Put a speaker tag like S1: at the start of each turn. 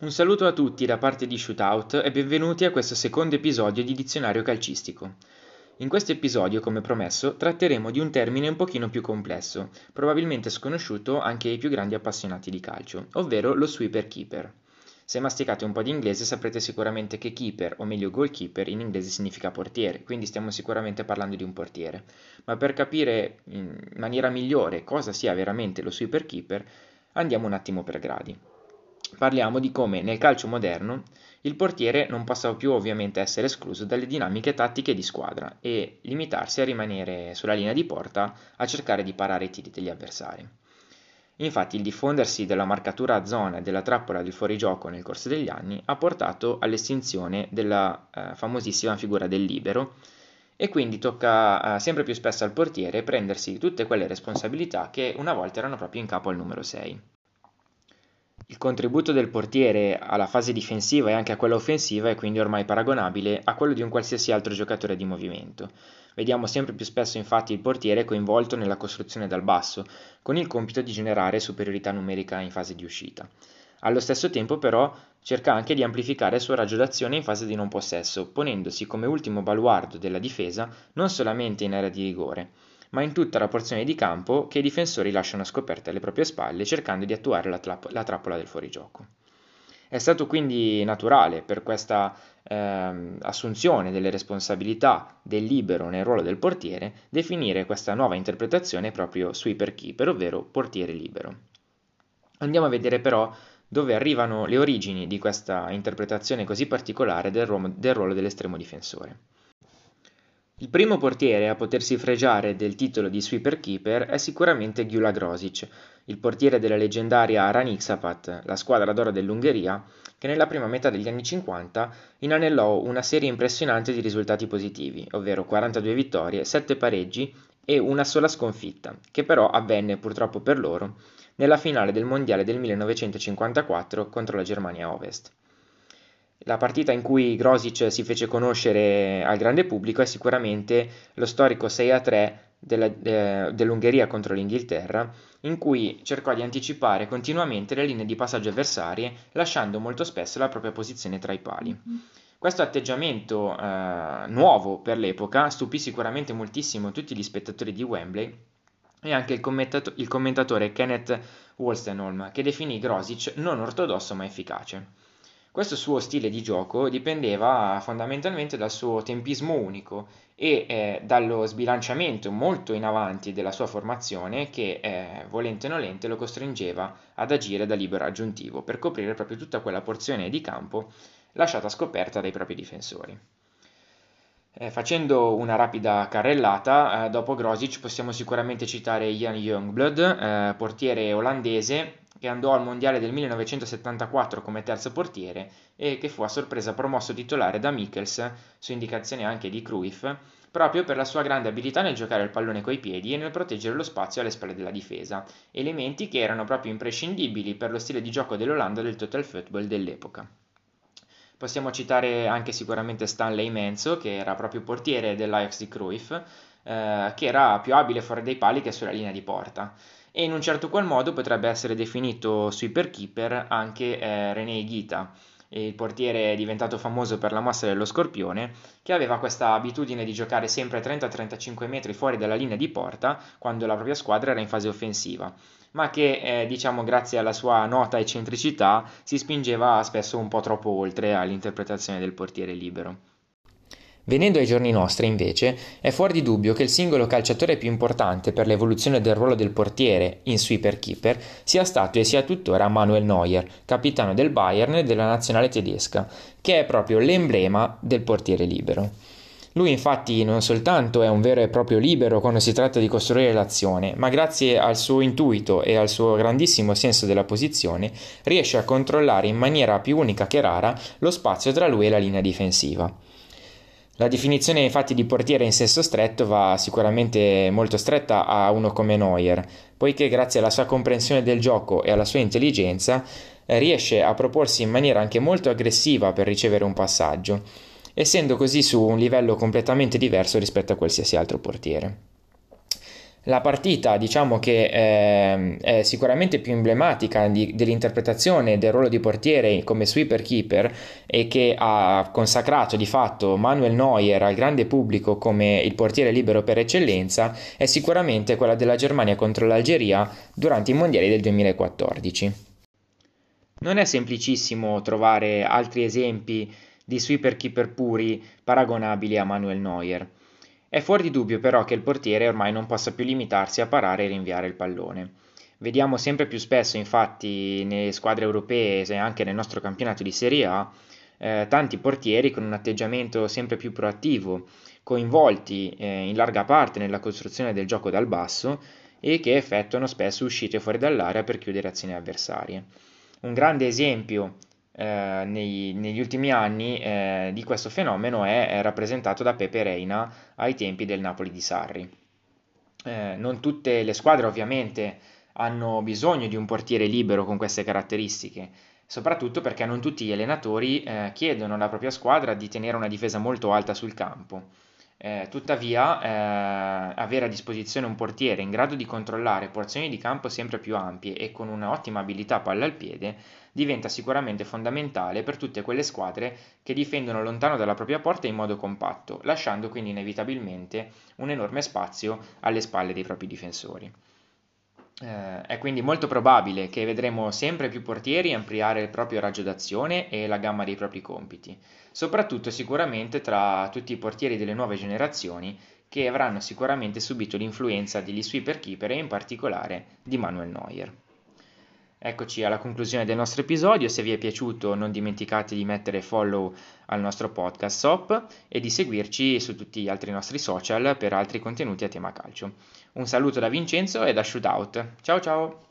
S1: Un saluto a tutti da parte di Shootout e benvenuti a questo secondo episodio di Dizionario Calcistico. In questo episodio, come promesso, tratteremo di un termine un pochino più complesso, probabilmente sconosciuto anche ai più grandi appassionati di calcio, ovvero lo sweeper keeper. Se masticate un po' di inglese saprete sicuramente che keeper, o meglio goalkeeper, in inglese significa portiere, quindi stiamo sicuramente parlando di un portiere. Ma per capire in maniera migliore cosa sia veramente lo sweeper keeper, andiamo un attimo per gradi. Parliamo di come nel calcio moderno il portiere non possa più ovviamente essere escluso dalle dinamiche tattiche di squadra e limitarsi a rimanere sulla linea di porta a cercare di parare i tiri degli avversari. Infatti il diffondersi della marcatura a zona e della trappola del fuorigioco nel corso degli anni ha portato all'estinzione della eh, famosissima figura del libero e quindi tocca eh, sempre più spesso al portiere prendersi tutte quelle responsabilità che una volta erano proprio in capo al numero 6. Il contributo del portiere alla fase difensiva e anche a quella offensiva è quindi ormai paragonabile a quello di un qualsiasi altro giocatore di movimento. Vediamo sempre più spesso infatti il portiere coinvolto nella costruzione dal basso, con il compito di generare superiorità numerica in fase di uscita. Allo stesso tempo però cerca anche di amplificare il suo raggio d'azione in fase di non possesso, ponendosi come ultimo baluardo della difesa non solamente in area di rigore, ma in tutta la porzione di campo che i difensori lasciano scoperte alle proprie spalle cercando di attuare la, tra- la trappola del fuorigioco. È stato quindi naturale per questa eh, assunzione delle responsabilità del libero nel ruolo del portiere definire questa nuova interpretazione proprio sweeper keeper, ovvero portiere libero. Andiamo a vedere però dove arrivano le origini di questa interpretazione così particolare del ruolo dell'estremo difensore. Il primo portiere a potersi fregiare del titolo di sweeper keeper è sicuramente Gyula Grosic, il portiere della leggendaria Raniksapat, la squadra d'oro dell'Ungheria, che nella prima metà degli anni 50 inanellò una serie impressionante di risultati positivi, ovvero 42 vittorie, 7 pareggi e una sola sconfitta, che però avvenne purtroppo per loro nella finale del Mondiale del 1954 contro la Germania Ovest. La partita in cui Grosic si fece conoscere al grande pubblico è sicuramente lo storico 6-3 della, eh, dell'Ungheria contro l'Inghilterra, in cui cercò di anticipare continuamente le linee di passaggio avversarie, lasciando molto spesso la propria posizione tra i pali. Mm-hmm. Questo atteggiamento eh, nuovo per l'epoca stupì sicuramente moltissimo tutti gli spettatori di Wembley e anche il, commentato- il commentatore Kenneth Wolstenholm, che definì Grosic non ortodosso ma efficace. Questo suo stile di gioco dipendeva fondamentalmente dal suo tempismo unico e eh, dallo sbilanciamento molto in avanti della sua formazione che, eh, volente o nolente, lo costringeva ad agire da libero aggiuntivo per coprire proprio tutta quella porzione di campo lasciata scoperta dai propri difensori. Eh, facendo una rapida carrellata, eh, dopo Grosic possiamo sicuramente citare Ian Youngblood, eh, portiere olandese che andò al Mondiale del 1974 come terzo portiere e che fu a sorpresa promosso titolare da Michels, su indicazione anche di Cruyff, proprio per la sua grande abilità nel giocare il pallone coi piedi e nel proteggere lo spazio alle spalle della difesa, elementi che erano proprio imprescindibili per lo stile di gioco dell'Olanda del total football dell'epoca. Possiamo citare anche sicuramente Stanley Menzo, che era proprio portiere dell'Ajax di Cruyff, eh, che era più abile fuori dai pali che sulla linea di porta. E in un certo qual modo potrebbe essere definito sweeper keeper anche eh, René Ghita, il portiere diventato famoso per la mossa dello scorpione, che aveva questa abitudine di giocare sempre 30-35 metri fuori dalla linea di porta quando la propria squadra era in fase offensiva, ma che, eh, diciamo, grazie alla sua nota eccentricità, si spingeva spesso un po' troppo oltre all'interpretazione del portiere libero. Venendo ai giorni nostri, invece, è fuori di dubbio che il singolo calciatore più importante per l'evoluzione del ruolo del portiere in sweeper keeper sia stato e sia tuttora Manuel Neuer, capitano del Bayern e della nazionale tedesca, che è proprio l'emblema del portiere libero. Lui infatti non soltanto è un vero e proprio libero quando si tratta di costruire l'azione, ma grazie al suo intuito e al suo grandissimo senso della posizione riesce a controllare in maniera più unica che rara lo spazio tra lui e la linea difensiva. La definizione infatti di portiere in senso stretto va sicuramente molto stretta a uno come Neuer, poiché grazie alla sua comprensione del gioco e alla sua intelligenza eh, riesce a proporsi in maniera anche molto aggressiva per ricevere un passaggio, essendo così su un livello completamente diverso rispetto a qualsiasi altro portiere. La partita, diciamo che eh, è sicuramente più emblematica di, dell'interpretazione del ruolo di portiere come sweeper keeper e che ha consacrato di fatto Manuel Neuer al grande pubblico come il portiere libero per eccellenza, è sicuramente quella della Germania contro l'Algeria durante i mondiali del 2014. Non è semplicissimo trovare altri esempi di sweeper keeper puri paragonabili a Manuel Neuer. È fuori di dubbio però che il portiere ormai non possa più limitarsi a parare e rinviare il pallone. Vediamo sempre più spesso, infatti, nelle squadre europee e anche nel nostro campionato di Serie A, eh, tanti portieri con un atteggiamento sempre più proattivo, coinvolti eh, in larga parte nella costruzione del gioco dal basso e che effettuano spesso uscite fuori dall'area per chiudere azioni avversarie. Un grande esempio eh, nei, negli ultimi anni eh, di questo fenomeno è, è, rappresentato da Pepe Reina ai tempi del Napoli di Sarri. Eh, non tutte le squadre ovviamente hanno bisogno di un portiere libero con queste caratteristiche, soprattutto perché non tutti gli allenatori eh, chiedono alla propria squadra di tenere una difesa molto alta sul campo. Eh, tuttavia, eh, avere a disposizione un portiere in grado di controllare porzioni di campo sempre più ampie e con un'ottima abilità palla al piede diventa sicuramente fondamentale per tutte quelle squadre che difendono lontano dalla propria porta in modo compatto, lasciando quindi inevitabilmente un enorme spazio alle spalle dei propri difensori. Eh, è quindi molto probabile che vedremo sempre più portieri ampliare il proprio raggio d'azione e la gamma dei propri compiti, soprattutto sicuramente tra tutti i portieri delle nuove generazioni che avranno sicuramente subito l'influenza degli sweeper keeper e in particolare di Manuel Neuer. Eccoci alla conclusione del nostro episodio, se vi è piaciuto non dimenticate di mettere follow al nostro podcast SOP e di seguirci su tutti gli altri nostri social per altri contenuti a tema calcio. Un saluto da Vincenzo e da Shootout. Ciao ciao!